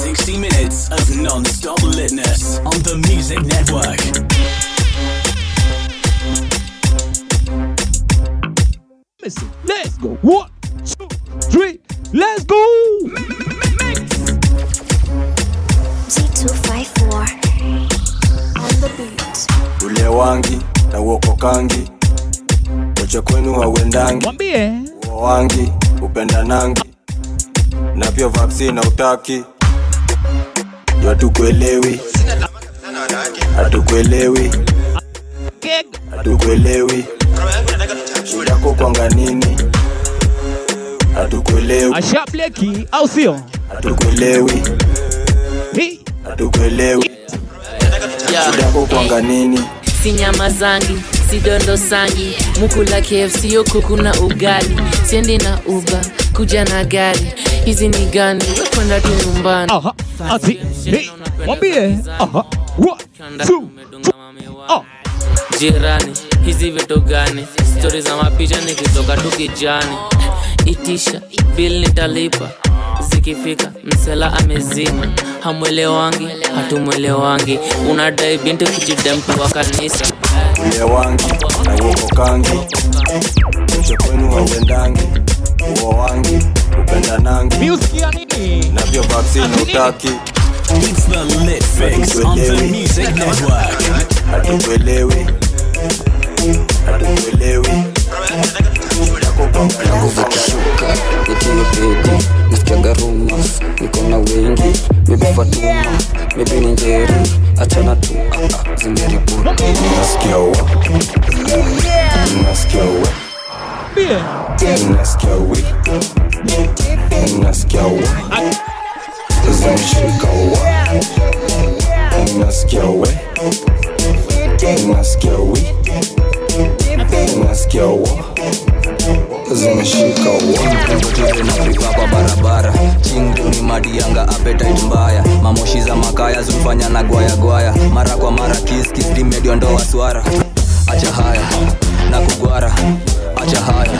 60 minutes of non-stop litness on the Music Network. Listen, let's go. One, two, three, let's go. G254 on the beat. ule wangi na uokokangi wacha kwenu hauendangi Mwambie uo wangi upendanangi na pia vaksini na utaki Juu hatukuelewi. Hatukuelewi. Hatukuelewi. Shidako kwanga nini? Hatukuelewi. Asha bleki au sio? hatukuelewi. Hatukuelewi. Shidako kwanga nini? Si nyama zangi si dondo sangi. Mukula kfc yo kuku na ugali. Siendi na uba kuja na gari hizi ni gani? Kwenda tu nyumbani. Two, oh. jirani hizi vitu gani? Stori za mapicha nikitoka tu kijani. Itisha bil nitalipa. Zikifika msela amezima. Hamwelewangi hatumwelewangi. Unadai binti kujidemtu wa kanisa. Ule wangi na uokokangi uo wangi upenda nangi navyo vaksini yaani utaki hatukuelewi hatukuelewi nakupakishuka itini pedi nasikiaga wengi bibi fatuma ni njeri achana tu zimeripoti nasikia wa niambie zimeshika kwa barabara chingu ni madianga appetite mbaya mamoshi makaya zulfanya na gwayagwaya mara kwa mara kiskisdimediondowaswara acha haya na kugwara acha haya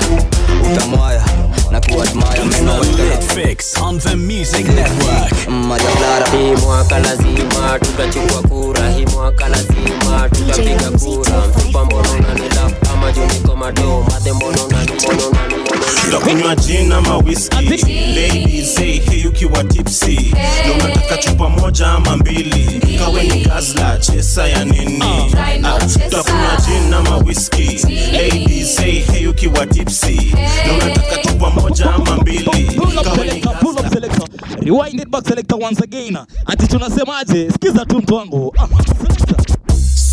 utamwaya na kuadmaya menomajalarabi mwaka lazima tutachukua kura. Hii mwaka lazima tutapiga kura. Tupambonunanilapa mbono nanila ama juniko mado madhe mbono nani mbono nani mbono. Takunywa jina whisky. Ladies hey, hey ukiwa tipsy. Na unataka chupa moja ama mbili? Kawe ni gazla chesa ya nini? Ah, takunywa jina mawiski ladies hey, hey ukiwa tipsy. Na unataka chupa moja ama mbili? Kawe ni selector, pull up selector. Rewind it back selector once again. Ati tunasemaje? Sikiza tu mtu wangu. Ah, selector.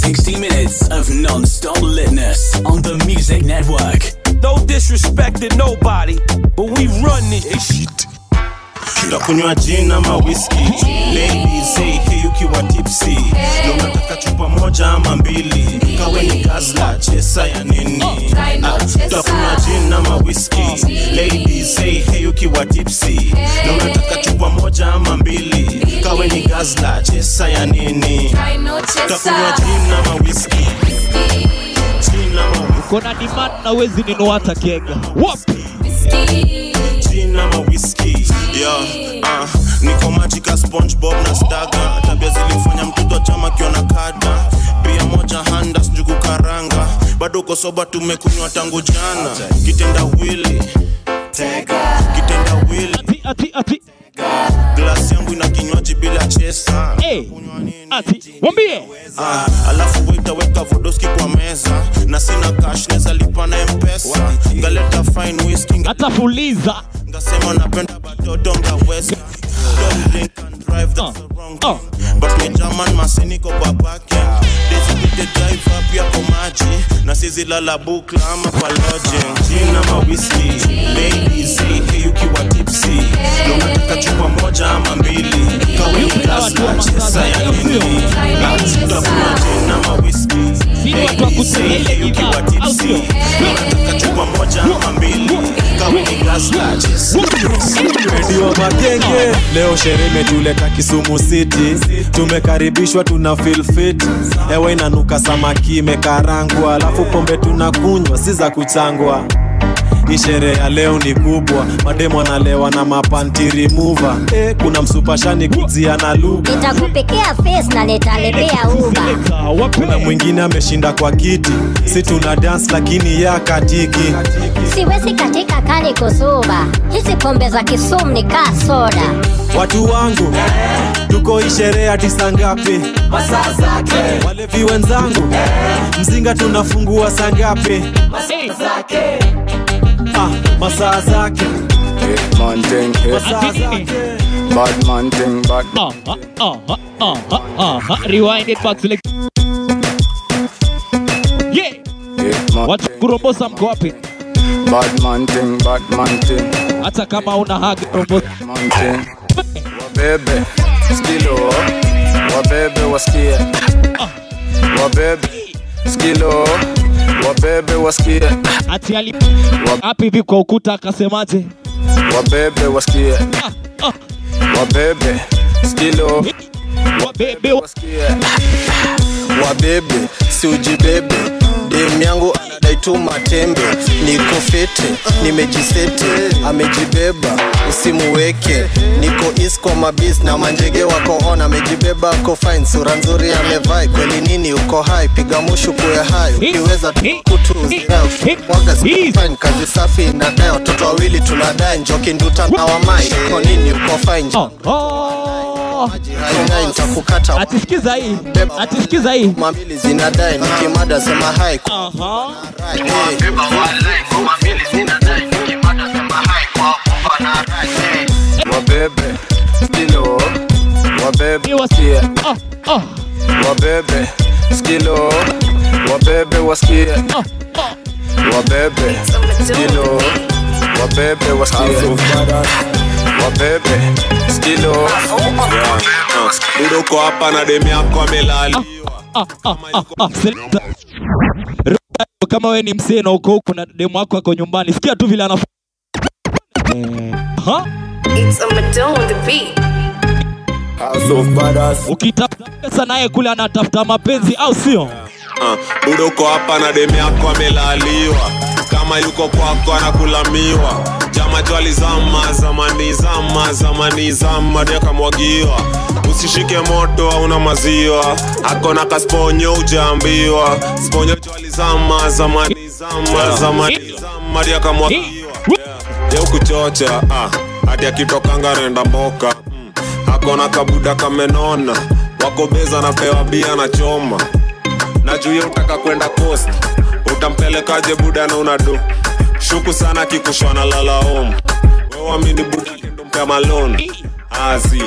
60 minutes of non-stop litness on the Music Network. No disrespect to nobody, but we run this shit. ndakunywa jin ama whisky ladies ukiwa tipsi na unataka chupa moja ama mbili. Kawe ni gazla chesa ya nini? Ah, Utakunywa jin ama whisky ladies ukiwa tipsi na unataka chupa moja ama mbili. Kawe ni gazla chesa ya nini? Utakunywa jin ama whisky uko na na wezi ninoata kega. Wapi? Jin ama whisky yeah, uh, niko majika spongebob na staga. Tabia zilimfanya mtoto chama kiona kada. Pia moja handa njugu karanga bado uko soba tumekunywa tangu jana. Kitenda wili kitenda wili. Ati ati ati. glasi yangu ina kinywaji bila chesa. Eh. Ati mwambie. Ah, alafu waitaweka vodoski kwa meza. Na sina cash neza lipa na mpesa. Ngaleta fine whisky. Atafuliza. ngasema napenda your dung at West. Don't drink and drive, that's the wrong thing. But me German masini ko babake. Desipite driver pia kwa maji na sisi lala bukla ama kwa lodging. Jina mawisi, ladies, hii ukiwa tipsy. Ndio nataka chupa moja ama mbili. Kawi glass chesa ya nini? Na tutakuwa jina mawisi. Ladies, hii ukiwa tipsy. Ndio nataka chupa moja ama mbili redio magenge. Leo sherehe imetuleta kisumu city. Tumekaribishwa tuna feel fit. Ewe inanuka samaki imekarangwa alafu pombe tunakunywa si za kuchangwa hii sherehe ya leo ni kubwa. Mademo analewa na mapanti remover eh, kuna msupashani kuzia na lugha nitakupekea face na nitalepea uba kuna mwingine ameshinda kwa kiti. Si tuna dance lakini ya katiki. Siwezi katika kani kusuba. Hizi pombe za Kisumu ni kaa soda. Watu wangu tuko hii sherehe saa ngapi Masaa zake. walevi wenzangu mzinga tunafungua saa ngapi ah, masaa zake Man thing, bad man thing, bad Ah, ah, ah, ah, ah, ah, ah. Rewind it back select. Yeah. Watu kurombosa mko wapi? bad man thing, bad man thing, Hata kama una hagi rombosa. man thing. Wabebe, skilo, wabebe wasikie, wabebe, skilo, wabebe wasikie, Ati ali wapi hivi kwa ukuta akasemaje? wabebe wasikie, wabebe, skilo, wabebe wasikie, wabebe, si ujibebe dem yangu anadai tu matembe. Niko fete nimejisete amejibeba usimuweke niko isko mabis na manjege wako on amejibeba ako fine sura nzuri amevai. Kweli nini uko hai? Piga mushu kuya hai. Ukiweza kutuwaga fine. Kazi safi inadai watoto wawili tunadai njoki nduta na wamai. Uko nini uko fine oh. Atisikiza hii, atisikiza hii. Mamili zinadai nikimada sema hai. Aha. Skilo. Mabebe wasikia. Ah, ah. skilo. Mabebe wasikia. Ah, ah. skilo. Mabebe wasikia kilo. Yeah. Hapa na demi yako amelaliwa. Kama we ni msee na uko huko na demu wako ako nyumbani, sikia tu vile anaf naye kule anatafuta mapenzi, au sio? Uh, hapa na demu yako amelaliwa, kama yuko kwako anakula miwa jwali zama zamani zama zamani zama. Kamwagiwa. Usishike moto hauna maziwa. Akona kasponyo ujaambiwa sponyo twalizama zamani zama zamani zama ndio kamwagiwa. Ukuchocha ah, hadi akitokanga renda mboka. Mm. akona kabuda kamenona. Wakobeza napewa bia na choma. Na juu utaka kwenda coast. Utampelekaje buda na unado shuku sana kikushwana lala home. Wewamini buda malon azi.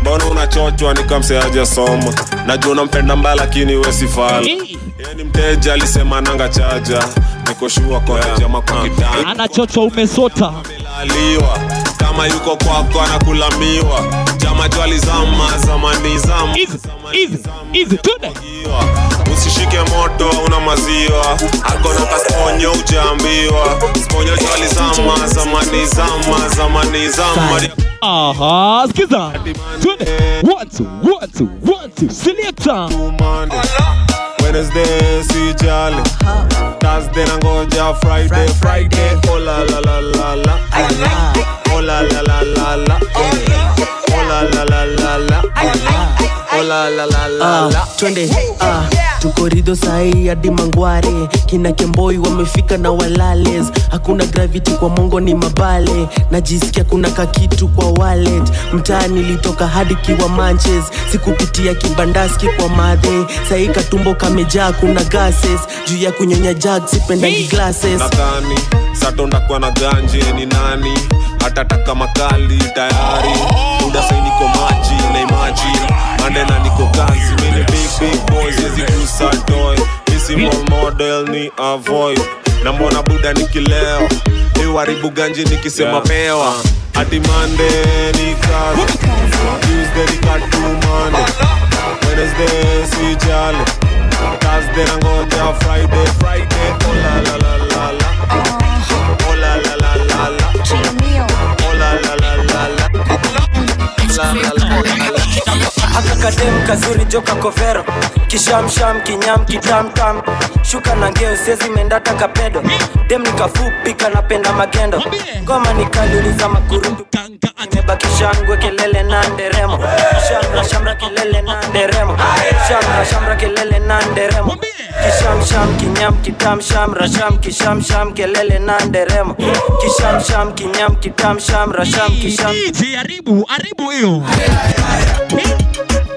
Mbona unachochwa nikamseaja soma najua unampenda mbaya lakini wesifala ni mteja alisema nanga chaja. Nikoshua kojama kwa kitanda. Anachochwa umesota aliwa. Kama yuko kwako anakulamiwa. Chama twalizama zamanizama usishike moto una maziwa. Akonoka sponyo ujaambiwa sponyo twalizama zamanizama zamanizama Aha, skiza. One, two, one, two, one, two. Selector. Two Wednesday si jali Thursday nangoja Friday Friday oh la la la la la oh la la la la la oh la la la la la oh la la la la la Ah, twende ah, tuko ridho sahii hadi mangware. Kina kemboi wamefika na walales. Hakuna gravity kwa mongo ni mabale. Najisikia kuna kakitu kwa wallet. Mtaa nilitoka hadi kiwa manches. Sikupitia kibandaski kwa madhe. Sahii katumbo kamejaa kuna gases. Juu ya kunyonya jag sipendagi glasses. Nadhani satondakuwa na ganje ni nani? Hatataka makali tayari. Muda sai niko maji na imaji And then I niko kansi Me the big big boys Hizi kusa toy Misi role model ni avoid Na mbona buda nikileo Niwaribu ganji nikisema pewa Ati Monday ni kazi Tuesday ni to money Wednesday see jale Thursday I'm going to Friday Friday Oh la la la la la Oh la la la la la Oh la la la la la La la la la la akakadem kazuri joka kovero kishamsham kinyam kitamtam shuka na ngeo sezi mendata kapedo. Dem nikafupi kanapenda magendo. Ngoma nikaliuliza makurutu. Imebaki shangwe kelele na nderemo. Shamra shamra kelele na nderemo. Shamra shamra kelele na nderemo. Kishamsham kinyam kitam shamra kishamsham kelele na nderemo. Kishamsham kinyam kitam shamra sham kisham. DJ haribu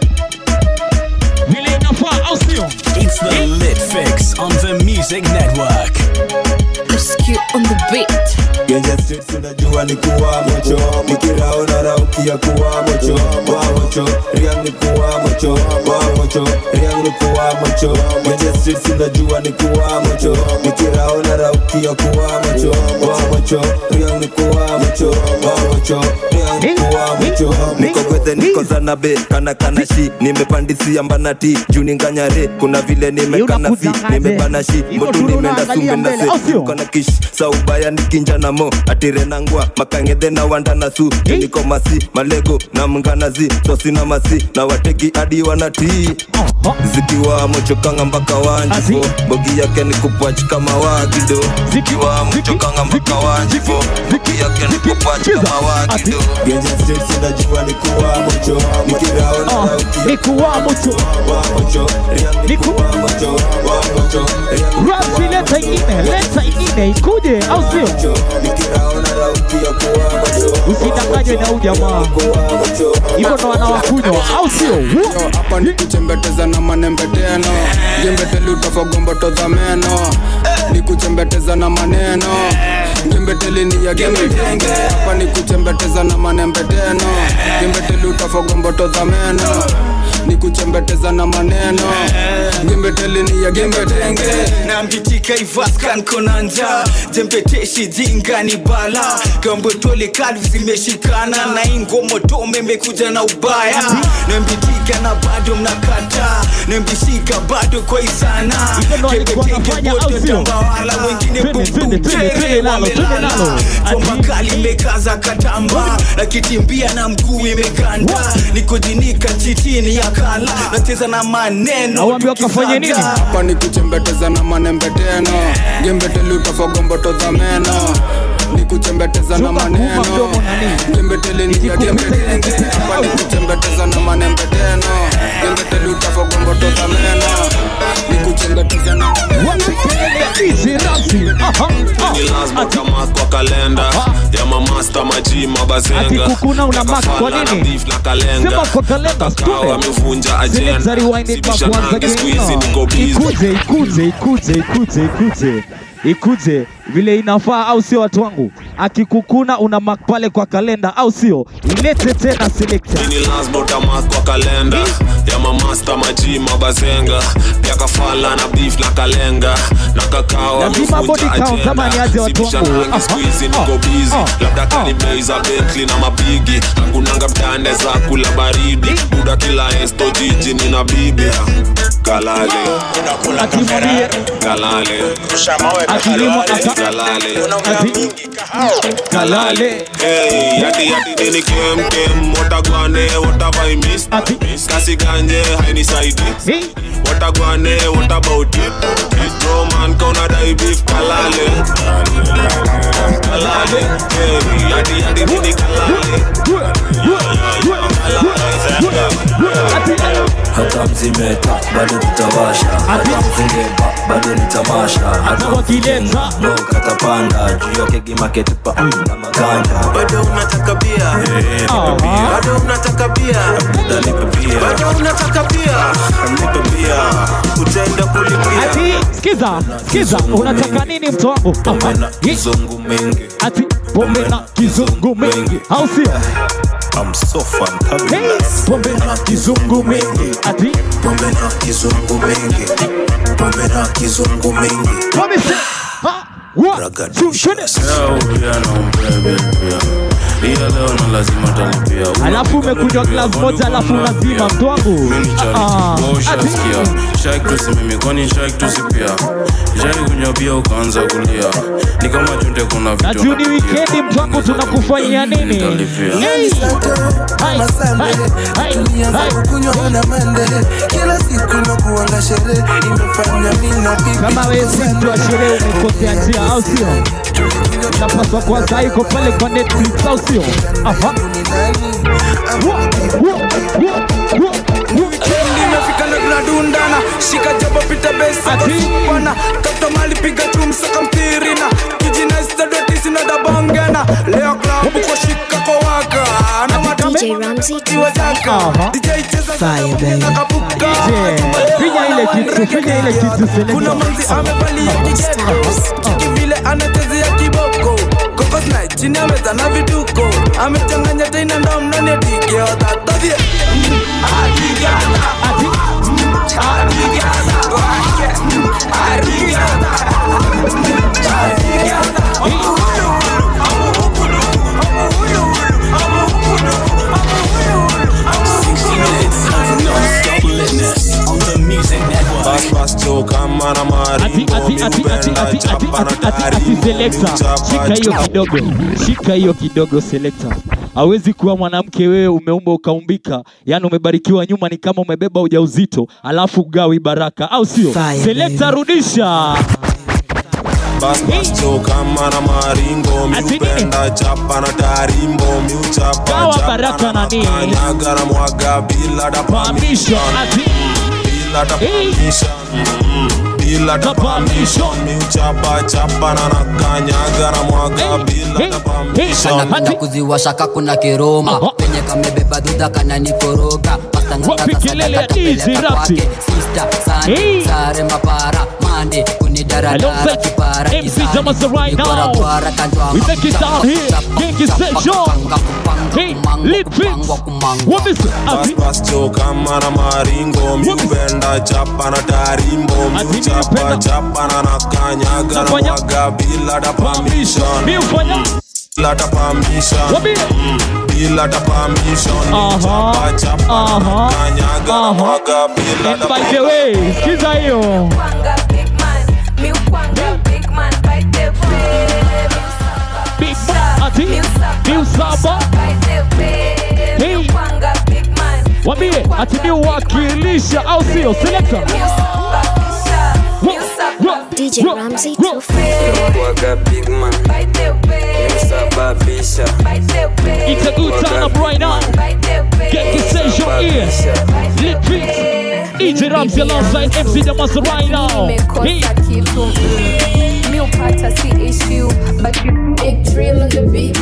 haribu hiyo vile inafaa au sio It's the Lit Fix on the Music Network. Rescue on the beat. Genje streets unajua ni kuwa mocho Nikirao na raukia kuwa mocho Wa mocho, riang ni kuwa mocho Wa mocho, riang ni kuwa macho Genje streets unajua ni kuwa macho Nikirao na raukia kuwa macho Wa macho riang ni kuwa macho Wa ni kuwa macho. Niko gwethe niko zanabe kana kana shi nimepandisia mbanati juu ninganyare kuna vile nimekana fi nimebana shi nimeenda sumbe na se kana kish saubaya nikinja na mo atire nangwa makangedhe na wanda na su niko masi malego na mnganazi sosi na masi na wateki adi zikiwa mochokanga mpaka wanjivo bogi yake ni kupwachi kama wagido zikiwa mochokanga mpaka wanjivo bogi yake ni kupach kama wagido Genje streets unajua ni kuwa mocho. Nikirao na raukia ni kuwa mocho. Wa mocho, ni kuwa mocho. Wa mocho, riang leta ingine leta ingine ikuje au sio? Usidanganywe na huyu hivyo ndo wanawakunywa au sio? Hapa ni kuchembeteza na manembeteno jembeteli utafagomboto meno. Ni kuchembeteza na maneno. Jembeteli ni ya gembetenge hapa ni kuchembeteza na manembeteno. Jembeteli utafagomboto za meno ni kuchembeteza na maneno. Jembeteli ni ya gimbetenge. Na mbitika ivaskan konanja jembeteshi jingani bala. Gambotole kalvi zimeshikana. Na ingomotome imekuja na ubaya. Nambitika na bado mnakata. Nambishika bado kwa isana. Tambawala wengine bubutewamelala tomakali imekaza katamba. Na kitimbia na mguu imekanda. Nikojinika chitini ya makala nacheza na maneno. Kafanye nini? kwani kuchimbeteza na manembeteno? Gimbeteli utafogomboto dhameno nikuchembeteza na maneno. tembetelenikatembeteleapa nikuchembeteza na manembe na kwa kalenda. Ya ikuze ikuze ikuze ikuze ikuze Ikuje, vile inafaa au sio watu wangu? Akikukuna una mark pale kwa kalenda au sio? Ilete tena selector. ni lazima utamark kwa kalenda. Ya mamasta maji mabazenga. Pia kafala na beef na kalenga. Na kakao Lazima body count kama ni aje watu wangu. squeeze niko ah, busy. ah, labda kanibei za Bentley na mabigi. Hakunanga mtande za kula baridi. Buda kila esto jiji nina bibi. Kalale. Kalale akilimwa kalale yati yati nini kem kem watagwane watavai miss miss kasi ganje haini side watagwane what about it it bro man kona dai beef kalale kalale yati yati nini hata mzimeta bado tutawasha. Hata mzingeba bado ni tamasha hata wakilenga no katapanda. Juu yake gimaketupa mm, na maganda, bado unataka bia? Bado unataka bia? Bado unataka bia? Nipe bia. Utaenda kulipia. Ati sikiza, sikiza, unataka nini mtu wangu? pombe na kizungu mengi, Ati pombe na kizungu mengi, au sio? I'm so fantastic. Pombe na kizungu mingi. Ati pombe na kizungu mingi. Pombe na kizungu mingi. Pombe. Ha. What? Ragadisha. Hell yeah, no, baby, yeah iya leo na lazima talipia alafu umekunywa glass moja alafu unazima mtu wangu? Ah, ati- shak tusimimi kwani shak tusipia Jai kunywa pia ukaanza kulia. Ni kama chunde kuna na vitu juu ni wikendi mtu wangu tunakufanyia nini? na mande. Kila siku nakuanga sherehe imefanya mimi na kama wewe si mtu wa sherehe umekosea njia au sio Napaswa kwanza iko pale kwa Netflix au sio? Aha. Nimefika na gladundana shika jabo pita besa. Bana kapta mali piga chumsa kamtirina kijina istadwe sina dabongana leo klabu kushika kwa waka na DJ Ramsey piga ile kitu, piga ile kitu. Kuna manzi amevalia kigeto kivile, anachezea kiboko. Kokosna chini ya na vituko, amechanganya tena ndom ndani ya tike watatavie Arigada, arigada, arigada, shika hiyo kidogo, shika hiyo kidogo selekta. Hawezi kuwa mwanamke wewe umeumba ukaumbika, yani umebarikiwa nyuma, ni kama umebeba ujauzito alafu gawi baraka, au sio? Selekta, rudisha kawa baraka nani bila ta permission. Mm-hmm. Bila ta permission. miuchapa chapa na nakanyaga na mwaga bila ta permission. Anapenda kuziwashaka kuna kiroma. Uh-huh. Penye kamebeba dudha kanani koroga Wapi kelele easy rap? sista sande sare mapara mande kunidaradara Alongside kipara MC Jamasa right now. We take it down here. King is Session. Hey, Lit Fix. What is Bas it? bas cho kama na maringo miupenda chapa na tarimbo miuchapa chapa na nakanyaga na mwaga bila da permission bila Lata permission. Mm. Bila ta permission. Uh-huh. Chapa chapa. Uh-huh. Kanyaga uh-huh. mwaga bila And by the way, sikiza hiyo. Big Ati Miusaba Hey Wambie Ati miuwakilisha au sio selekta DJ Ramsey too Waga big man. It's a good time up right now. Get essential here. Lit Fix. DJ Ramsey alongside MC Damasa right now. Nimekosa kitu mi upata si issue but you big drill on the beat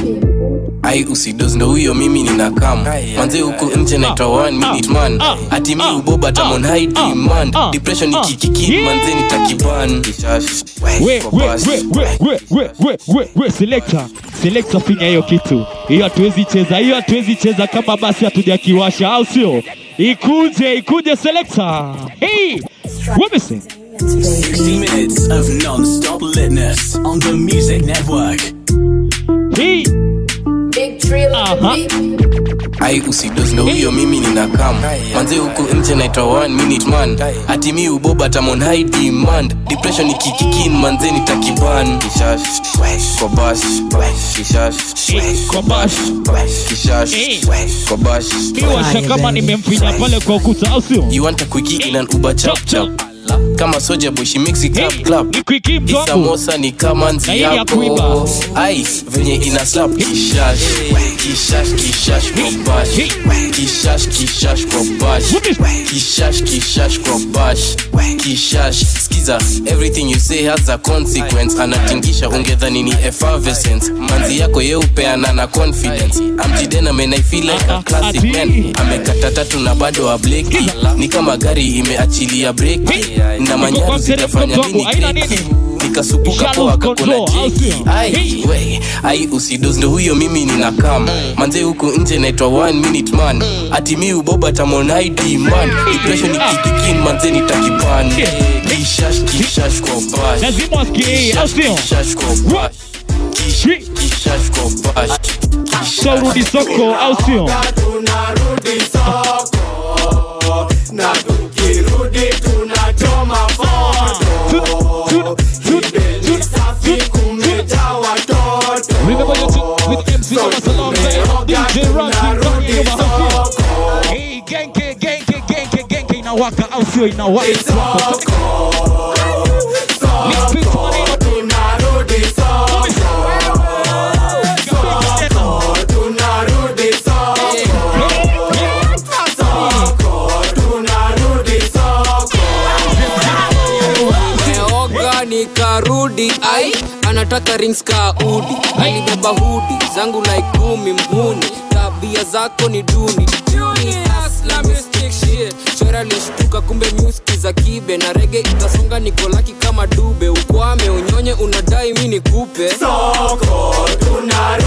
ai usidos ndo huyo mimi nina kam manze huko nje naitwa one minute man ati mi uboba tamon high demand depression ikikiki manze nitakiban we, we, we, we, we, we, we, selector. Selector finya hiyo kitu. Hiyo hatuwezi cheza, hiyo hatuwezi cheza kama basi hatujakiwasha au sio? Ikuje, ikuje selector. Hey, it? 60 minutes of non-stop litness on the Music Network. Hey. Ai usidos ndo huyo mimi nina kam manze huku nje naitwa one minute man. Ati mi uboba tamon high demand. Depression ikikikin manze nitakiban. Kishash kwa bash kishash kwa bash kishash kwa bash Miwasha kama nimemfinya pale kwa ukuta au sio? you want a quickie in an uber chap chap kama soja boshi mixi clap clap mtu wangu. ni kama nzi yako. ai venye ina slap. Kishash kishash kishash kwa bash kishash kishash kwa bash kishash kishash kwa bash kishash. Skiza everything you say has a consequence. Anatingisha ungedhani ni effervescence. Manzi yako yeupeana na confidence. Amjidena men i feel like a classic man. Amekata tatu na bado ableki ni kama gari imeachilia breki na manyaru zitafanya nini kreki nikasupuka poa kakuna ai we. Ai usidos ndo huyo mimi nina kam manze huku nje naitwa one minute man. Atimi uboba tamonaidi man. Depression ikikikin manze nitakipan kishash kishash kwa bash. Lazima wasikie au sio? kishash kwa bash. Kishash kwa bash. So soko au sio tunarudi soko na tukirudi tunachoma Remember you're tuned with MC Thomas alongside DJ Ranking Ranking of the house here. Hey, genke, genke, genke, genke inawaka au sio inawaka Liquid money. Ai anataka rings ka udi. Alibeba hudi zangu like kumi mhuni tabia zako ni duni. Chora lishtuka kumbe muski za kibe. Na rege itasonga nikolaki kama dube. Ukwame unyonye unadai mi nikupe. Soko, tunarudi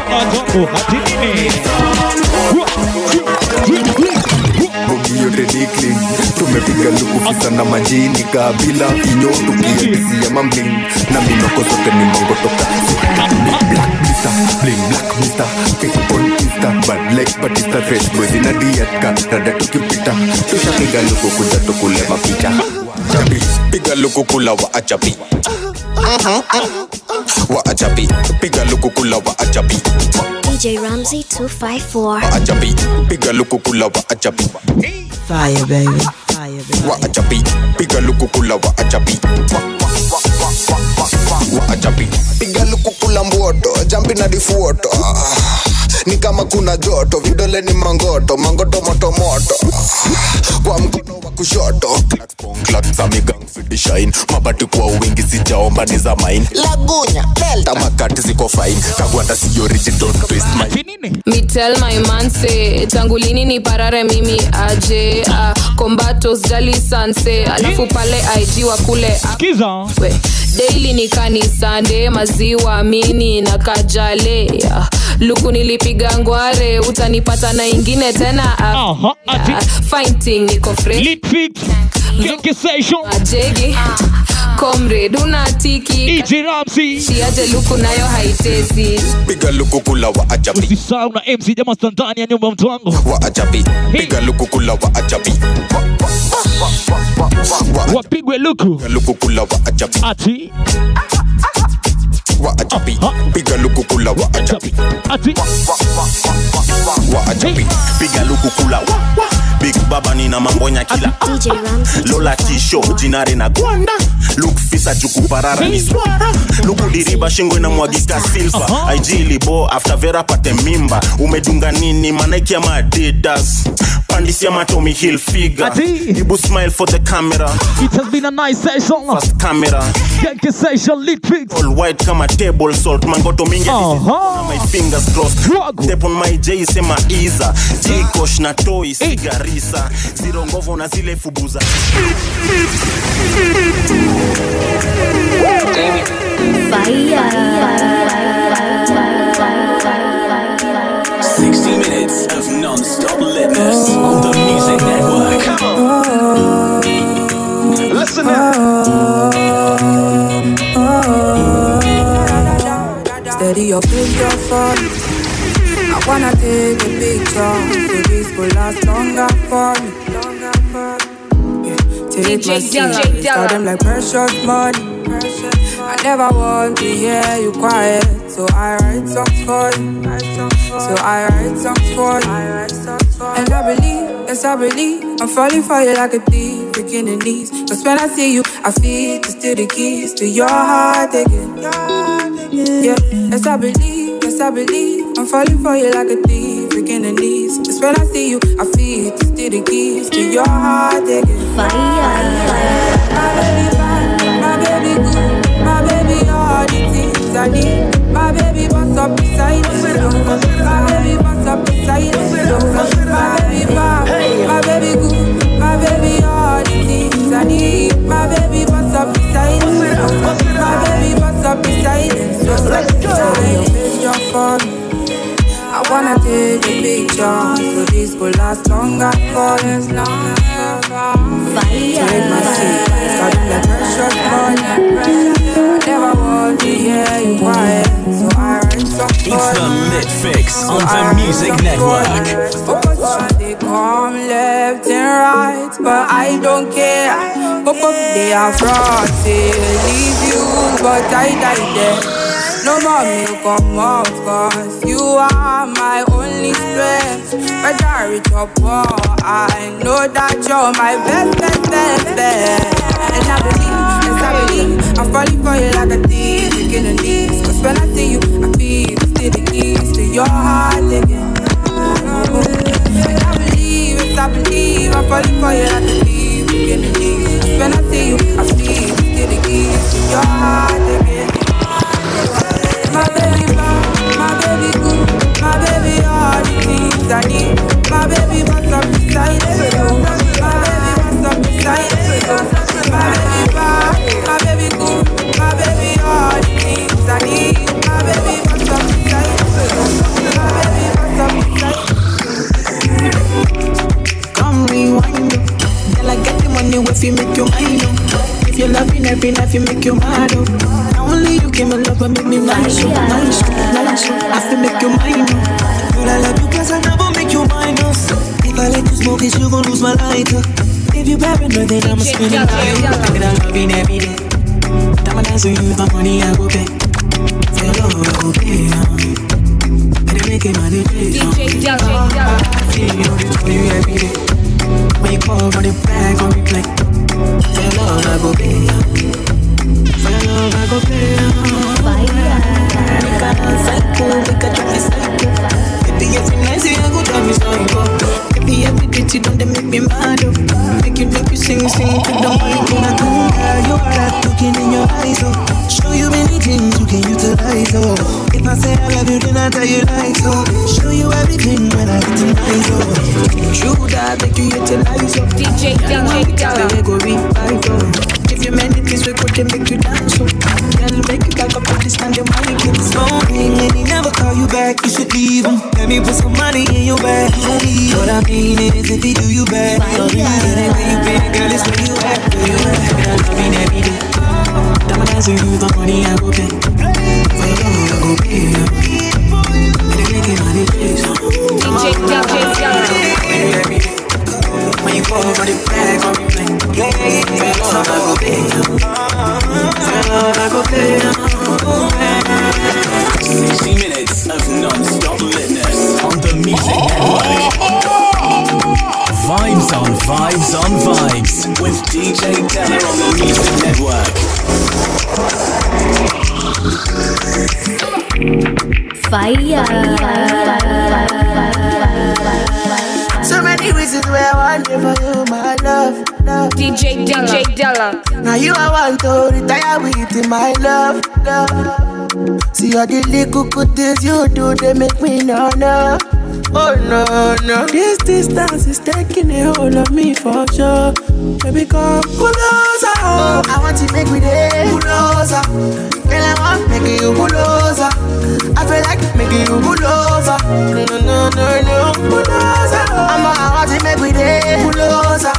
majongo hati nini? Bogi tumepiga lukufisa na majini kabila inyo tukiadisia mamblin na minoko zote ni mongo mister bling black mister Pick on insta bad like batista fresh boys ina diatka rada tukipita tushapiga luku kuja tukule mapicha chapi piga luku kula wa achapi wa achapi piga luku kula wa achapi DJ Ramsey 254. achapi piga luku kula wa achapi Fire, baby. Fire, baby. wa achapi piga luku kula wa achapi wa achapi piga luku mboto jambi na difuoto Ah, ni kama kuna joto vidole ni mangoto mangoto moto moto. Kwa mkono wa kushoto. Fidishain mabati kwa wingi sijaomba ni za main lagunya delta. Makati ziko fine. Kagwanda si original twist my Me tell my man say tangu lini ni parare mimi aje. Uh, kombato sijali sanse. Alafu pale IG wa kule Skiza. daily ni kanisande maziwa mini na kajale. Uh, luku nilipiga ngware utanipata na ingine tena. Fighting niko fresh. Comrade unatiki shiaje luku nayo haitezi. Piga luku kula wa achapi usisahau na mc jama standani ya nyumba mtu wangu wa achapi piga luku kula wa achapi wapigwe luku. Luku kula wa achapi ati wa achapi piga luku kula wa ati. Piga luku kula wa, wa. big baba nina mambonya kila lola tisho jinare na gwanda. Luk fisa jukuparara ni swara. Luku diriba shingo na mwagika silva ig libo after vera pate mimba. Umedunga nini? Manaiki pandisia matomi hill figure. Ibu smile for the camera. It has been a nice session. First camera. Genke session lit fix all white kama table salt. Mangoto mingi Aha. my fingers crossed. Step on my j sema iza. Jikosh na toy sigarisa. Zero ngovo na zile fubuza. 60 minutes your face, your fall. I wanna take a picture so this will last longer for me. Yeah. Take DJ my seat, Dilla. them like precious money. I never want to hear you quiet, so I write songs for you. So I write songs for you. And I believe, yes I believe, I'm falling for you like a thief, breaking the knees. Cause when I see you, I feel to steal the keys to your heart again. Yeah, yes I believe, yes I believe, I'm falling for you like a thief, breaking the knees. Cause when I see you, I feel to steal the keys to your heart again. Fire, My baby fine, my baby good, my baby all the things I need. My baby wants up beside me, my baby wants up beside me, my my baby wants up beside me, so so your face, your phone. I wanna take a picture so this this could last longer for this long. Take my seat, got the precious ball. Never want to hear you quiet, so I write some It's the Lit Fix on the Music Network. Come left and right, but I don't care. Pop up they are fraud, say leave you, but I die there. No more milk come out, cause you are my only strength. Whether I reach or oh, poor, I know that you're my best, best, best, best. And I believe, yes I believe, I'm falling for you like a thief, beginning this. Cause when I see you, I feel the keys to your heart again. I believe, I'm falling for you like a thief, beginning this. When I see you, I feel paranoid, then I'ma spend it on you. I'm loving every day. Time I dance with you, my money I go pay. For your love, I go pay. They make it money pay. DJ Della. I feel you this for you every day. When you call, run it back on replay. For your love, I go pay. For your love, I go pay. We got cycle, we got traffic cycle. Baby, every night say I go drive me psycho. Baby, every day you don't make me mad oh. Make you make you sing, sing to the mic. When I come girl, you're right, looking in your eyes oh. Show you many things you can utilize oh. If I say I love you, then I tell you lies oh. Show you everything when I get oh. oh. oh. to nice oh. True that make you utilize oh. DJ Della. Baby, go revive oh. Give you many things we could make you dance oh. Girl, make you back up and stand your mic in this morning and he never call you back, you should leave him. Let me put some money in your bag. What I mean is if he do you bad, don't leave it ain't where you been, girl, it's where you at, where you at. Girl, I mean every day. Diamond dancing with the money I go pay. For your love I go pay. And they make it money chase. DJ Della. Every day. When you fall for the bag, on replay. For your love I go pay. For your love I go pay. 60 minutes of non-stop litness on the Music Network. Vibes on vibes on vibes with DJ Della on the Music Network. So for you, my love, love. DJ Della. DJ Della. Now you I want to retire with in my love, love. See all the little good things you do, they make me no no. Oh no no. This distance is taking a hold of me for sure. Baby, come closer. Ah? Oh, I want to make me day closer. Ah? Girl, I want make you closer. Ah? I feel like making you closer. No no no no closer. I'm a, I want to make me day closer.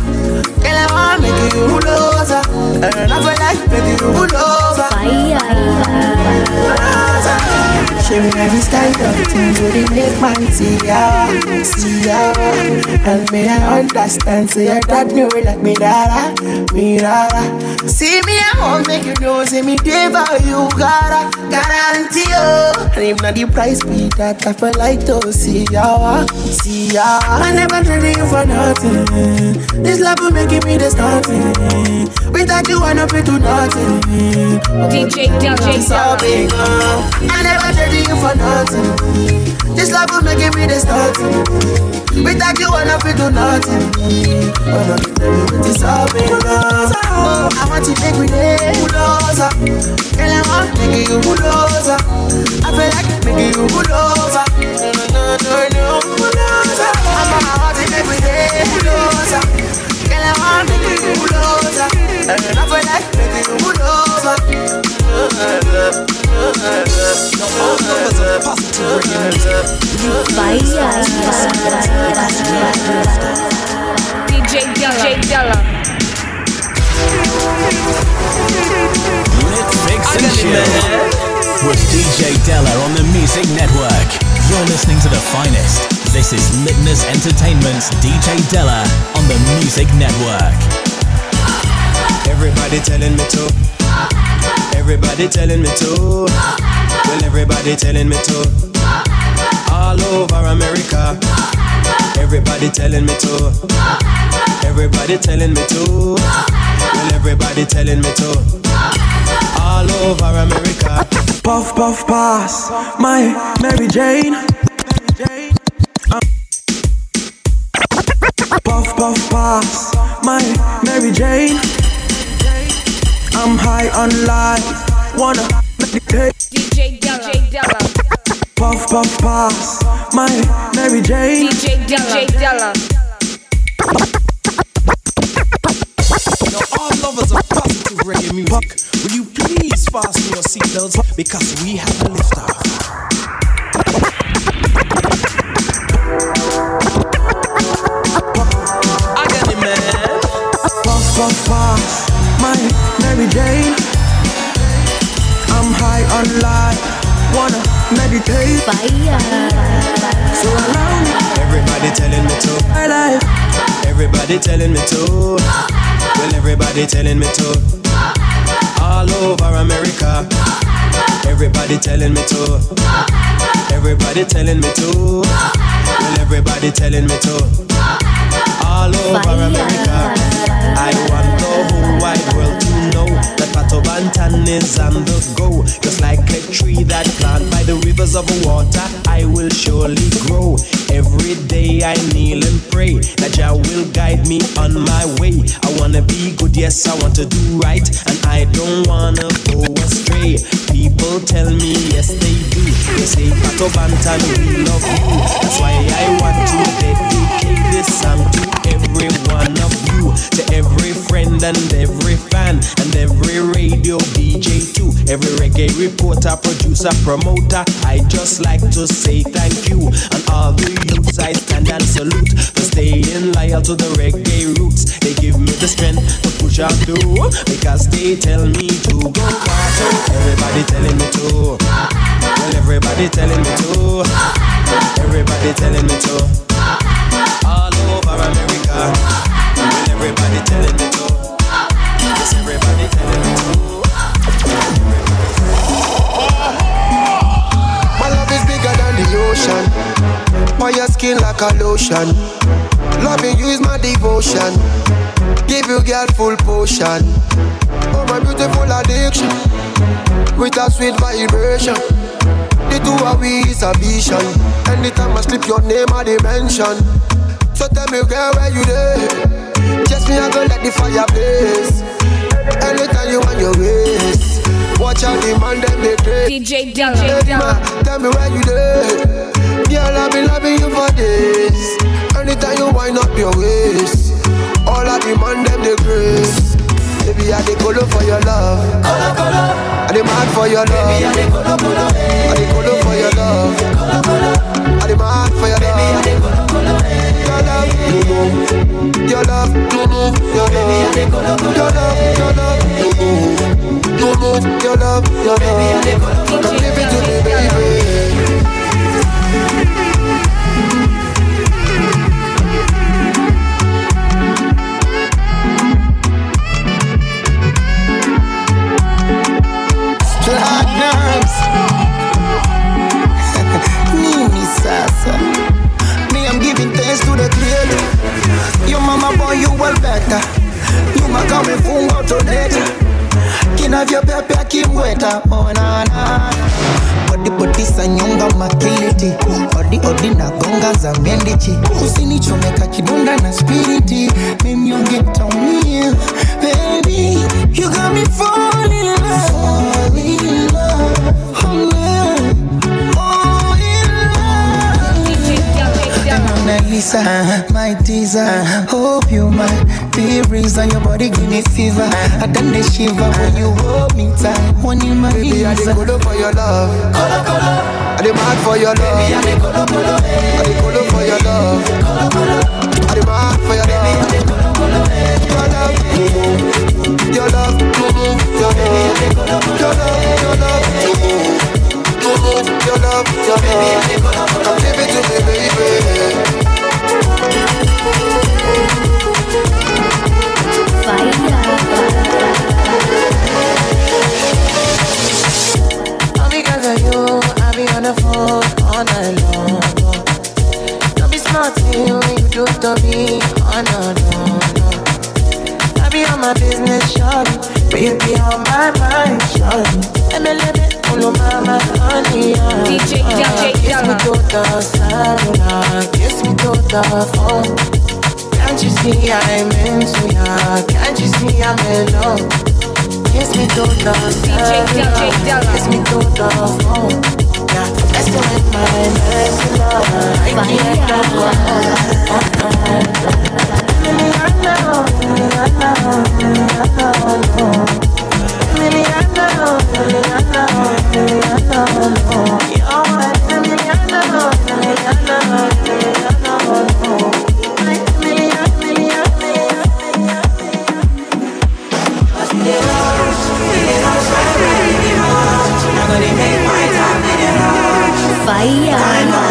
Girl, I want make you closer. And I feel like making you closer. She every style of things with the make man see ya, see ya. And me I understand, so your dad know like me dada, me dada. See me I won't make you know, see me give you gotta guarantee you. And if not the price be that, I feel like to see ya, see ya. I never trade you for nothing. This love will make me the starting. Without you, I know fit do nothing. DJ DJ so big, uh, I never trade you for nothing. This love will make me the starting. Without you, I fit do nothing. Oh, no, it's so big, uh, oh, I want to make me day closer. Girl, I want to make you closer. I feel like making you closer. No, no, no, no, a want to make me day. Girl, I want to make you. And I feel like making you DJ Della. DJ Della. And Chill with DJ Della on the Music Network. You're listening to the finest. This is Litness Entertainment's DJ Della on the Music Network. Everybody telling me to. Everybody telling me to. Well, everybody telling me to. All over America. Everybody telling me to. Everybody telling me to. Well, everybody telling me to. All over America. Puff, puff, pass, my Mary Jane. Puff, puff, pass, my Mary Jane. I'm high on life, wanna meditate. DJ Della. DJ Della. Puff, puff, pass, my Mary Jane. DJ Della. DJ Della. Now all lovers of positive reggae music, will you please fasten your seatbelts because we have a liftoff. I got it, man. Puff, puff, pass, my Mary Jane. I'm high on life, wanna meditate. Fire. So allow me. Everybody telling me to. My life. Everybody telling me to. Well, everybody telling me to. All over America. Everybody telling me to. Everybody telling me to. Well, everybody telling me to. All over America. I want the whole wide world to know that Pato is on the go. Just like a tree that planted by the rivers of water, I will surely grow. Every day I kneel and pray that Jah will guide me on my way. I wanna be good, yes, I want to do right, and I don't wanna go astray. People tell me, yes, they do. They say, Pato Banton, we love you. That's why I want to dedicate this song to every one of you, to every friend and every fan, and every radio DJ too, every reggae reporter, producer, promoter. I just like to say thank you, and all the youths I stand and salute for staying loyal to the reggae roots. They give me the strength to push on through because they tell me to go far. Everybody telling me to. Well, everybody telling me to. Everybody telling me to. All over America. Well, everybody telling me to. Yes, everybody telling me to. My love is bigger than the ocean. On your skin like a lotion. Loving you is my devotion. Give you girl full potion. Oh my beautiful addiction. With a sweet vibration. The two of we is a vision. Anytime I slip your name I dimension. So tell me girl where you there? Just me I go let the fire blaze. Anytime you want your ways. Watch out the man them they crazy. DJ Della. Della. Tell me where you there. Girl, I've been loving you for days. Anytime you wind up your waist, all I demand them the grace. Baby, I dey colo for your love. Colo, colo. I dey mad for your love. Baby, I dey colo, colo. I dey colo for your love. Colo, colo. I dey mad for your love. Baby, I dey colo, colo. Your love. Your love. Your love. Your love, your love, you know. Your love, your love. I dey colo, colo. Come give it to me, baby. Platinums Nini sasa Thanks to the creator Your mama boy you well better. Nyuma kama funga utoneta Kinavyopepea kimweta oh na na Body body sanyonga makiliti. Odi odi na gonga za mendichi. Usinichomeka kidunda na spiriti. Mimi ungetaumia Baby. You got me falling in love in love Mona my teaser Hope you might experience and your body give me fever. I done the shiver when you hold me tight. One in my Baby, I dey colo for your love. Colo, colo. I dey mad for your love. Baby, I dey colo, colo. I dey colo for your love. Colo, colo. I dey mad for your love. Baby, I dey colo, colo. Your love, your love, your love, your love, your love, your love, your love. Come give it to me, baby. All because of you, be business, shawty. On my mind, shawty. Let me, let follow my, my honey. uh, DJ, uh, DJ Kiss me to the cellular, kiss me to the phone. Can't you see I'm into ya? Can't you see I'm in love? Kiss me to the DJ Kiss me to the phone. Yeah, it, my next love. I can't DJ,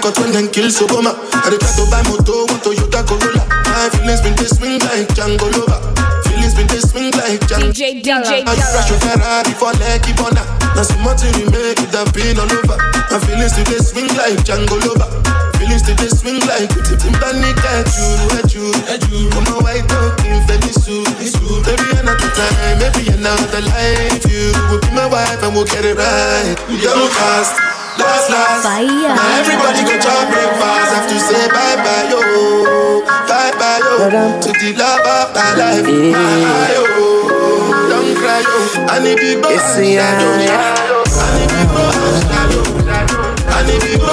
I did what I cut when them kill Soboma. I did try to buy moto, want Toyota Corolla. My feelings been they swing like Django Lover. Feelings been they swing like Django. DJ, DJ I crash your Ferrari for Lucky Bona. Now some money we make it have been all over. My feelings today swing like Django Lover. Feelings today swing like Timpani at you, at you, at you. Come on, white talking, very soon. Maybe another time, maybe another life. You will be my wife and we'll get it right. Young cast. Last, last. Now everybody go to breakfast. Have to say bye bye, yo. Bye bye, yo. To the love of my life. Bye, yo. Don't cry, yo. I need people. I need people. I need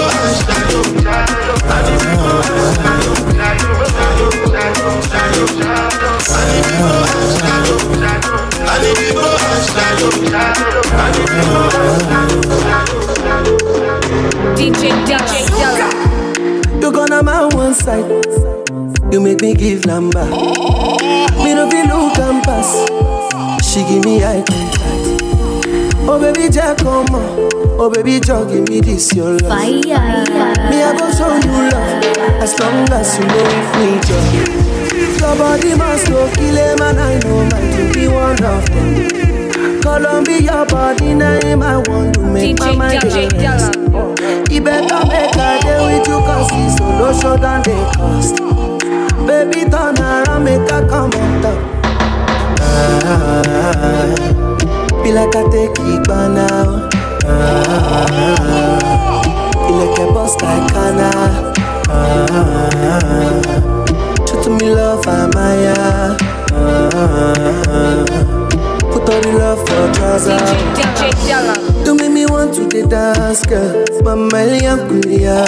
DJ Della. You gonna my one side. You make me give number. Me no feel look and pass. She give me eye contact. Oh baby, Jack, come on. Oh baby, Jack, give me this your love. Fire. Me I go show you love as long as you know me, Jack. Your body must go kill him and I know mine to be one of them. Columbia body name I want to make my mind. You better make a day with you cause it's solo show than they cost. Baby turn around, make come on top. Ah, be like I take it by now. Ah, like a boss like Kana. Ah, to me love, I'm. Ah, the love for trousers. You make me want to the dance, girl. Mama Kulia.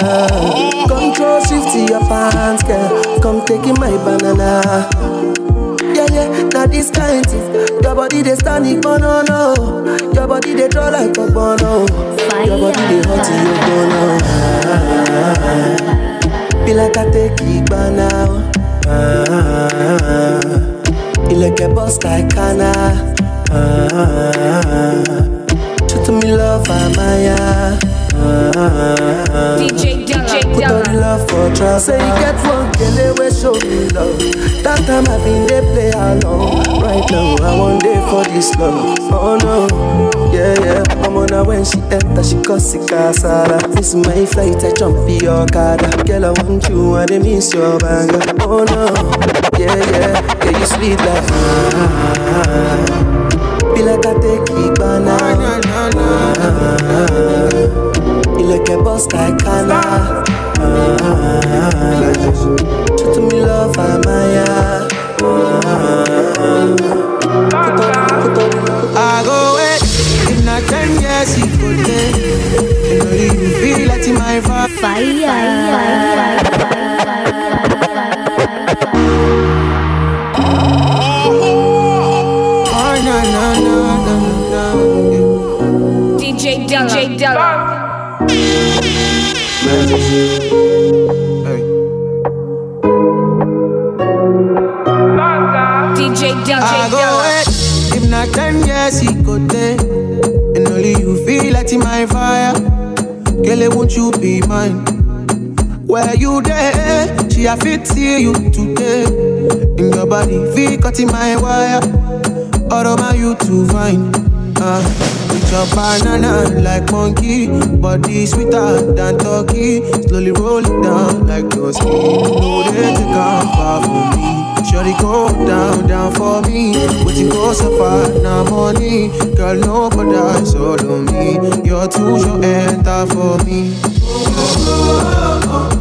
Control shift to your pants, girl. Come taking my banana. Yeah, yeah, now this kind thing. Your body they stand it, but no, no. Your body they draw like a bono. Your body they hot in your bono. Ah, Be like I take it by now. Ah, You like a boss like Kana. Ah, Show to me love, I'm Maya. DJ Della. Put all the love for trust. Say you get one girl we show me love. That time I been they play along. Right now I want day for this love. Oh no, yeah yeah. I'm on her when she enter, she cause it casara. This is my flight, I jump in your car. Girl I want you and I miss your banger. Oh no, yeah yeah. Yeah you sweet like. Ah, be like I take it by now. Ah, you like a boss like Kana. Ah, show to me love, I'm Maya. I go wait. If not ten years, you go there. You know you feel like in my vibe. Oh DJ Della. DJ Della. DJ Della. I go wait. If not ten years, he go there. And only you feel like in my fire. Girl, won't you be mine? Where you there? She a fit see you today. In your body, feel cut in my wire. All of my you too fine. Uh, your banana like monkey, body sweeter than turkey. Slowly roll it down like those No, they take off far from me. Shorty go down, down for me. Waiting go so far, now money. Girl, nobody on me. You're too short, enter for me.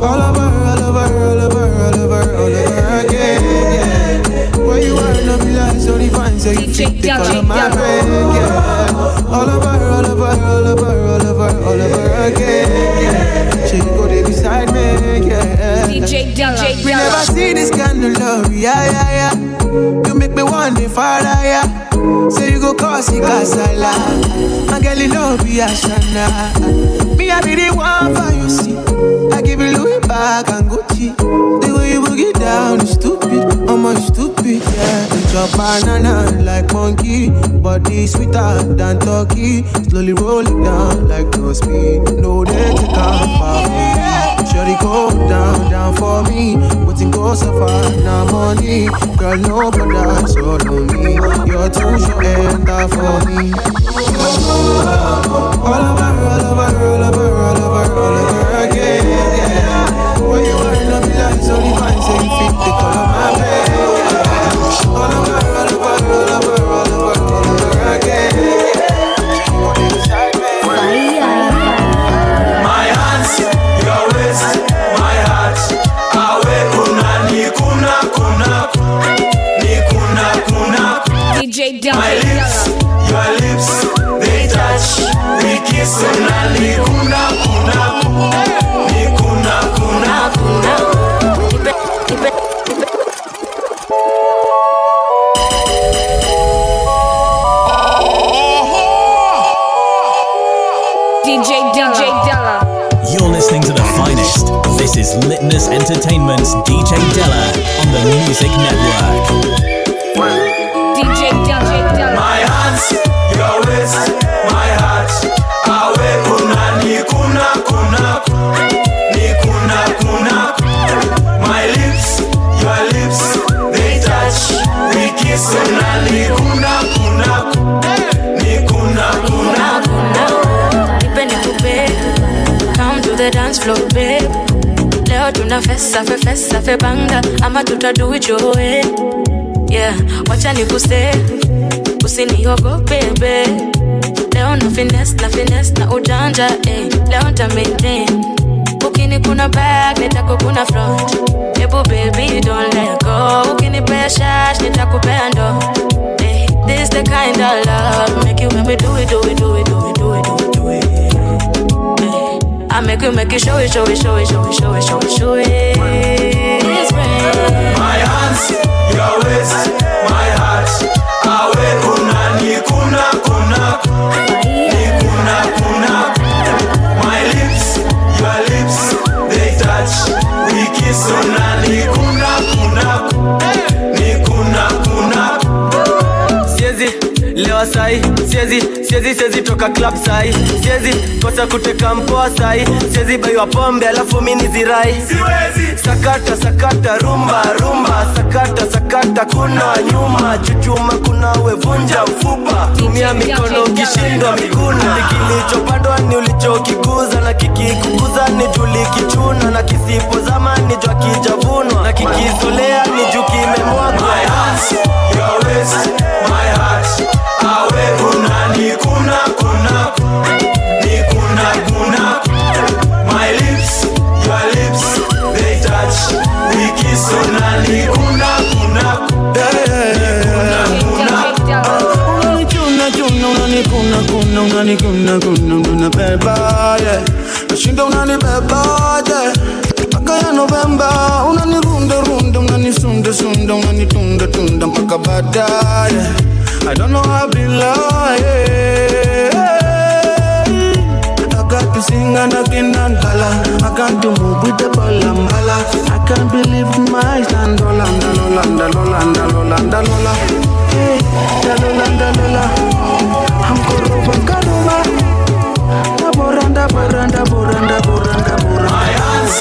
All over, all over, all over, all over, all over again. Where you are, no be like so divine. Say you fit the color my brain. Yeah. All over, all over, all over, all over, all over again. Yeah. She go there beside me. Yeah. DJ Della. We never see this kind of love, yeah, yeah, yeah. You make me want to fire, yeah. Say you go cause it casala. My girl, you know be a shana. Me, I be the one for you, see. I give you Louis back and Gucci. Boogie down is stupid. I'm a stupid, yeah. Your banana like monkey. Body sweeter than turkey. Slowly roll it down like no speed. No, take off far from me. Shorty go down, down for me. Waiting go so far, now money. Girl, else all on me. You're too short, enter for me. All over, all is Litness Entertainment's DJ Della on the Music Network. Fesa fe fesa fe banga. Ama tutadu it your way. Yeah wacha nikuse usiniogope babe leo na finesse na finesse na ujanja eh. leo nta maintain. Ukini kuna back nitakukuna front. Hebu baby don't let go. Ukinipea shash nitakupea ndo eh. this the kind of love. Make you when we do it do it do it do it do it do it I make you make you show it, show it, show it, show it, show it, show it, show it. My hands, your waist, my heart. Awe kuna ni sai siezi siezi siezi toka club sai. Siezi kosa kuteka mpoa sai. Siezi baiwa pombe alafu mini zirai sakata sakata rumba rumba. Sakata sakata kuna nyuma. Chuchuma kuna wevunja mfupa. Tumia mikono ukishindwa miguna. Kilichopandwa ni ulichokikuza na kikikukuza ni julikichuna na kisipozama ni jwa kijavunwa. Na kikizolea ni juu kimemwagwa. My hands, your waist, my heart unanikuna kuna unanibeba yeah. nashinda unanibeba mpaka ya Novemba unanirunda runda unanisundasundaa unanitunda tunda mpaka baadaye yeah. I don't know how I be lying. I got to sing and again and dollar I got to move with the balambala I can't believe my eyes and dola Dalola, dalola, dalola, dalola Hey, dalola, dalola I'm koroba, koroba Daboranda, boranda, boranda, boranda, boranda My hands,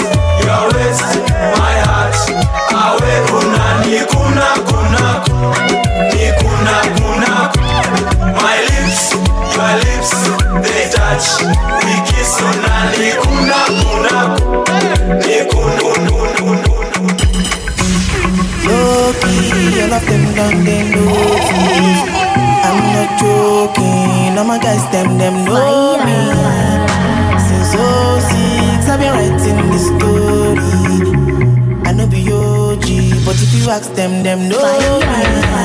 your waist, my heart. Awe kuna ni kuna kuna touch. We kiss kuna ni kuna kuna ni kuna kuna. Low-key, all of them done them notice I'm not joking, all my guys them them know me Since 06, I've been writing this story I know be OG, but if you ask them, them know me I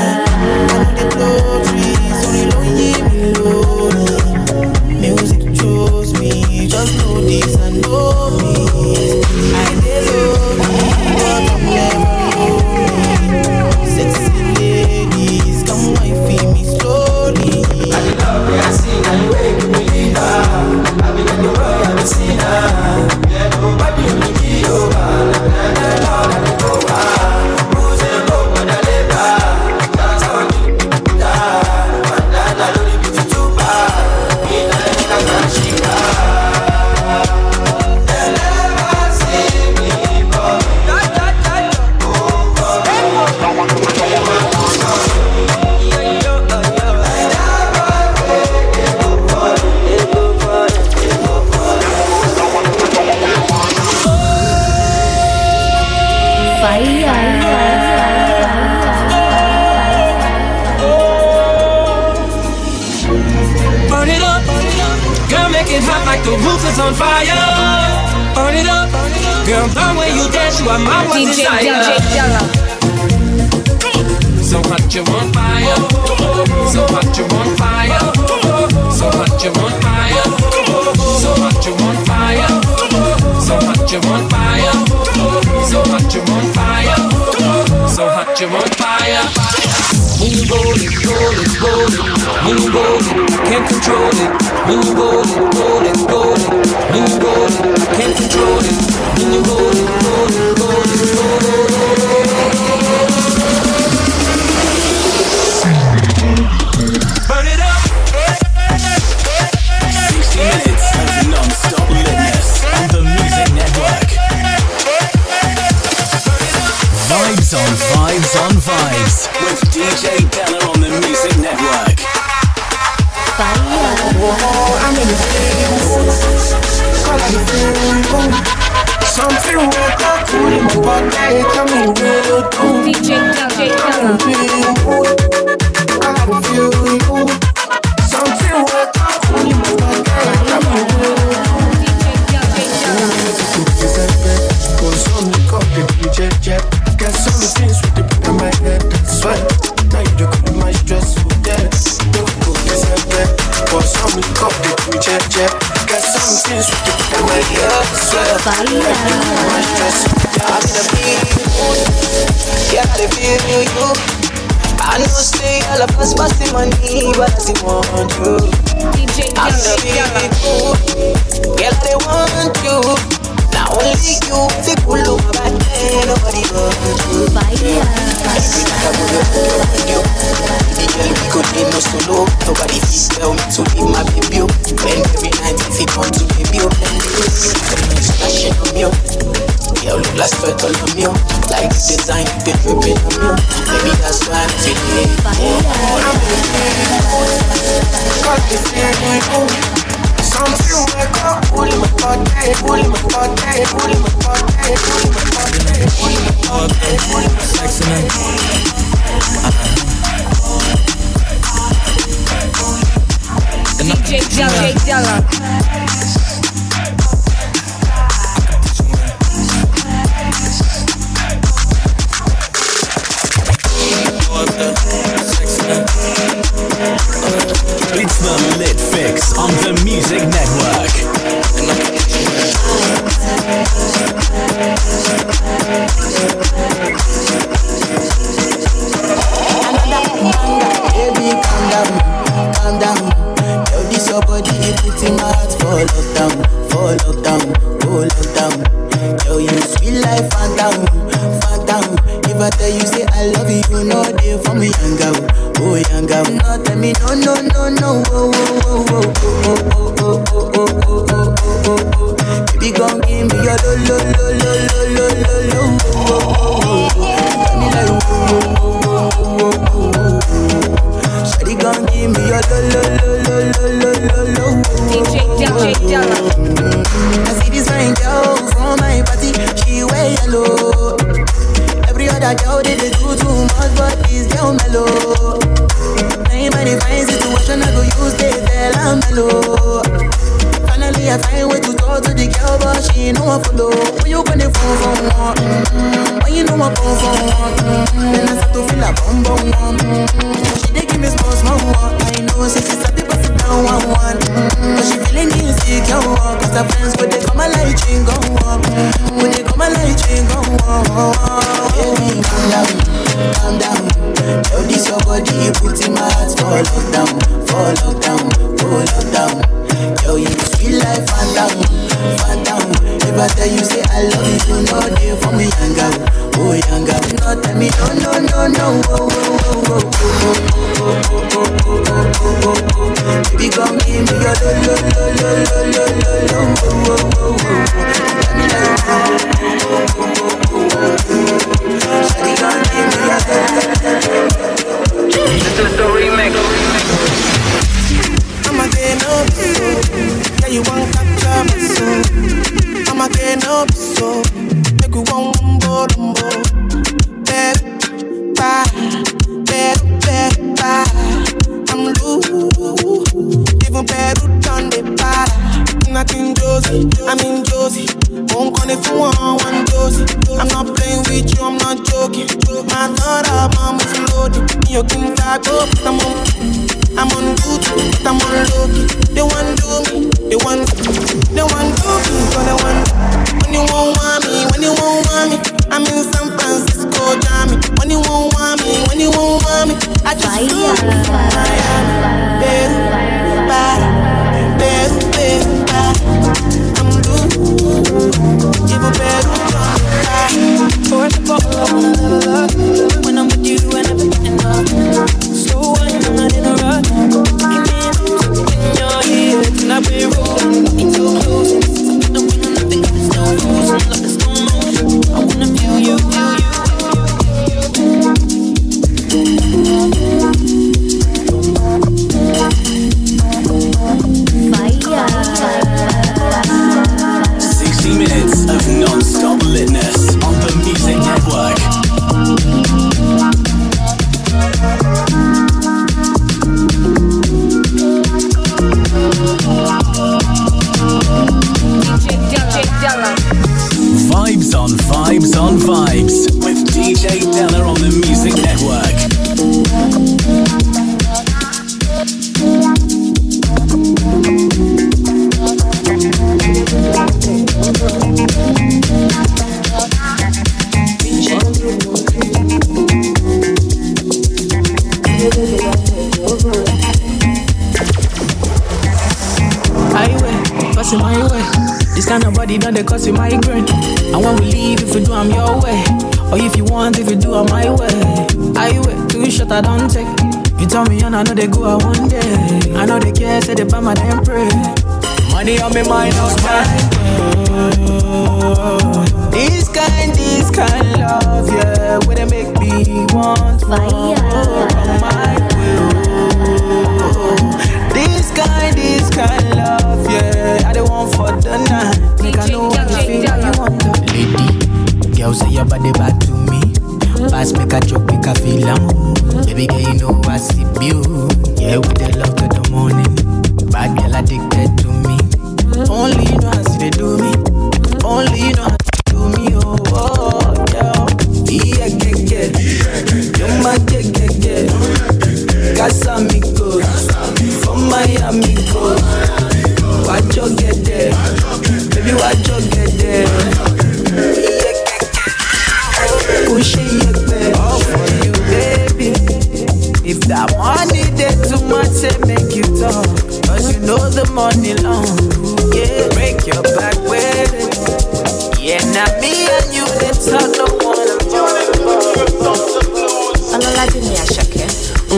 know they blow trees, only lonely me lonely Music chose me, just know this and know me I I'm never Sexy ladies, come wifey me slowly. I love I the way you believe ah. I be the boy I be seen ah. DJ, Della. So hot you on fire, so hot you on fire, so hot you on fire, so hot you on fire, so hot you on fire, so hot you on fire, so hot you on fire. When you roll it, roll it, roll it, when you roll it, can't control it. When you roll it, roll it, but they tell me real cool. DJ, DJ, I feel real. I feel a feeling cool. Something will come cool, but they tell me real cool. Got so many things with the put on my head, that's Now you don't my stress, so Don't go disappear For some, you got the put on my got the put on my head, that's anybody want you.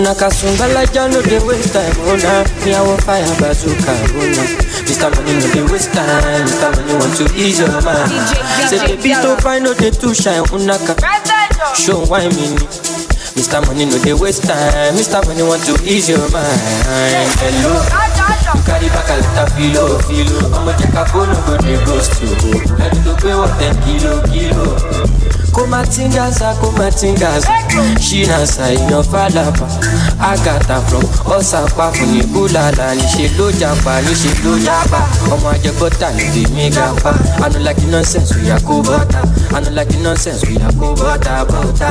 Una kasumba like no dey waste time, oh nah. Me I fire bazooka, oh nah. Mr. Money no dey waste time, Mr. Money want to ease your mind. Say the beat to find no dey too shine, unaka. Show why me. Mr. Money no dey waste time, Mr. Money want to ease your mind. Hello. You carry back a lot of filo, filo. I'ma check a phone, no go dey ghost you. Ready to pay what ten kilo, kilo. Kumatingaza kumatingaza. Ṣínàṣà èèyàn fàlàbà àgàtà from ọ̀sàpá fún ní búlàlà níṣẹ́ ló japa níṣẹ́ ló japa ọmọ ajẹgbọ́ta ló fi mí gapa anulaki nonsense oya kó bọ́ta anulaki nonsense oya kó bọ́ta bọ́ta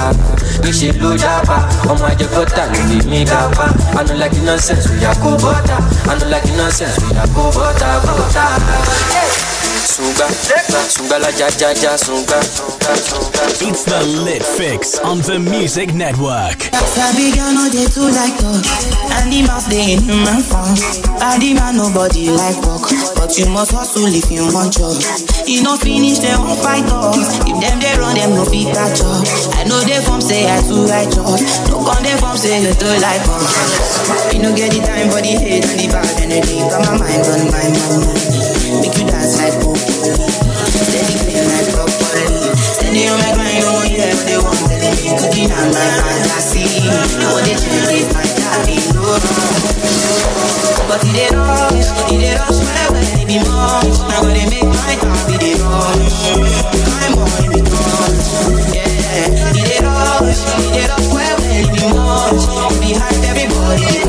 níṣẹ́ ló japa ọmọ ajẹgbọ́ta ló fi mí gapa anulaki nonsense oya kó bọ́ta anulaki nonsense oya kó bọ́ta bọ́ta. Sunga, sunga la ja ja ja sunga, sunga, sunga. It's the Lit Fix on the Music Network. Sabi girl no dey too like talk. And the mouth dey in human form Body man nobody like work But you must hustle if you want job E no finish dem wan fight us If dem dey run dem no fit catch up. I know dey form say I too righteous No come dey form say you too like us You no get the time for the hate and the bad energy. Got my mind on my mind Steady on my grind, oh yeah, they want me Cooking on my fantasy What they change is my daddy, no. But it dey rush, it dey rush well, well, it be much Now they make my happy, they rush on in the rush, yeah It dey rush, it dey rush well, well, it be much Behind everybody,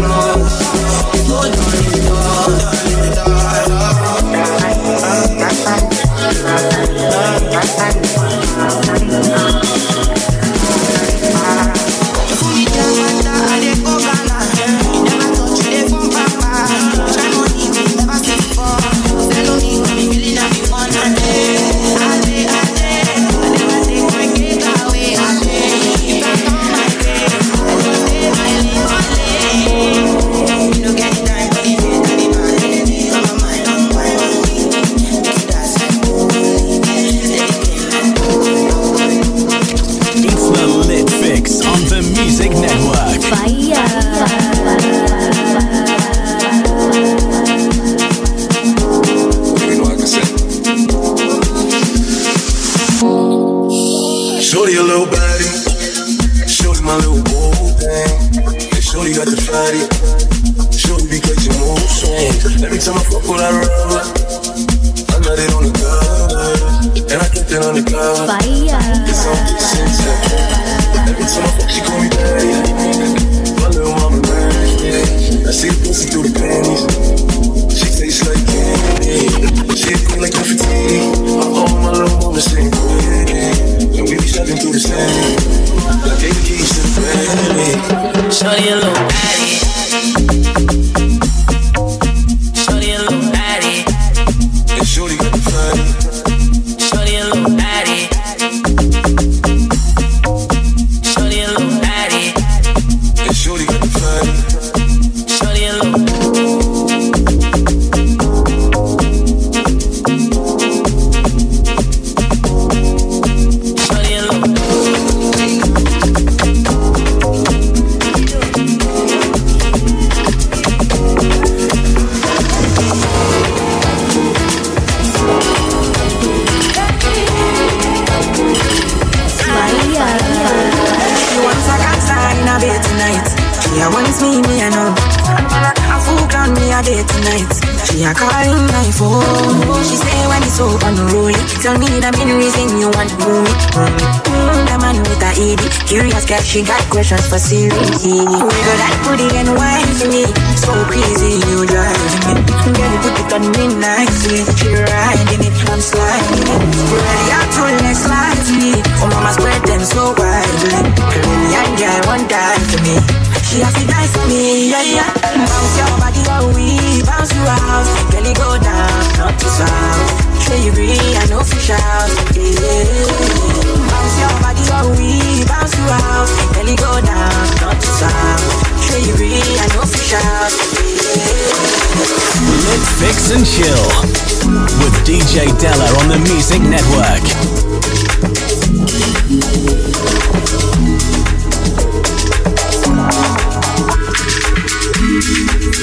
main you want to me. Mm, the man with a ED. Curious girl, she got questions for Siri. Wiggle that booty and wine for me. So crazy, you drive me. Girl, you put it on me nicely. She riding it, I'm sliding it. Ready out to next lively. Oh, mama spread them so widely. Young girl, one die for me. She for me, yeah, yeah. Bounce your body, we bounce you out. Go down, not to south. Sure you agree, I know yeah. Bounce your body, we bounce you out. Go down, not to south. Sure you agree, I know yeah. Fix, and chill with DJ Della on the Music Network.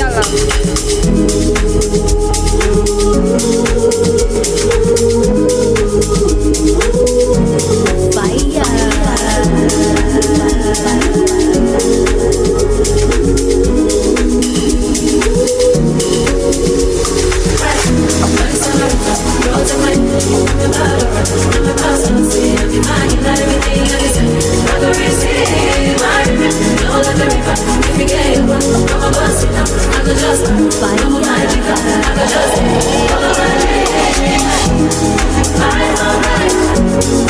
Music Network. DJ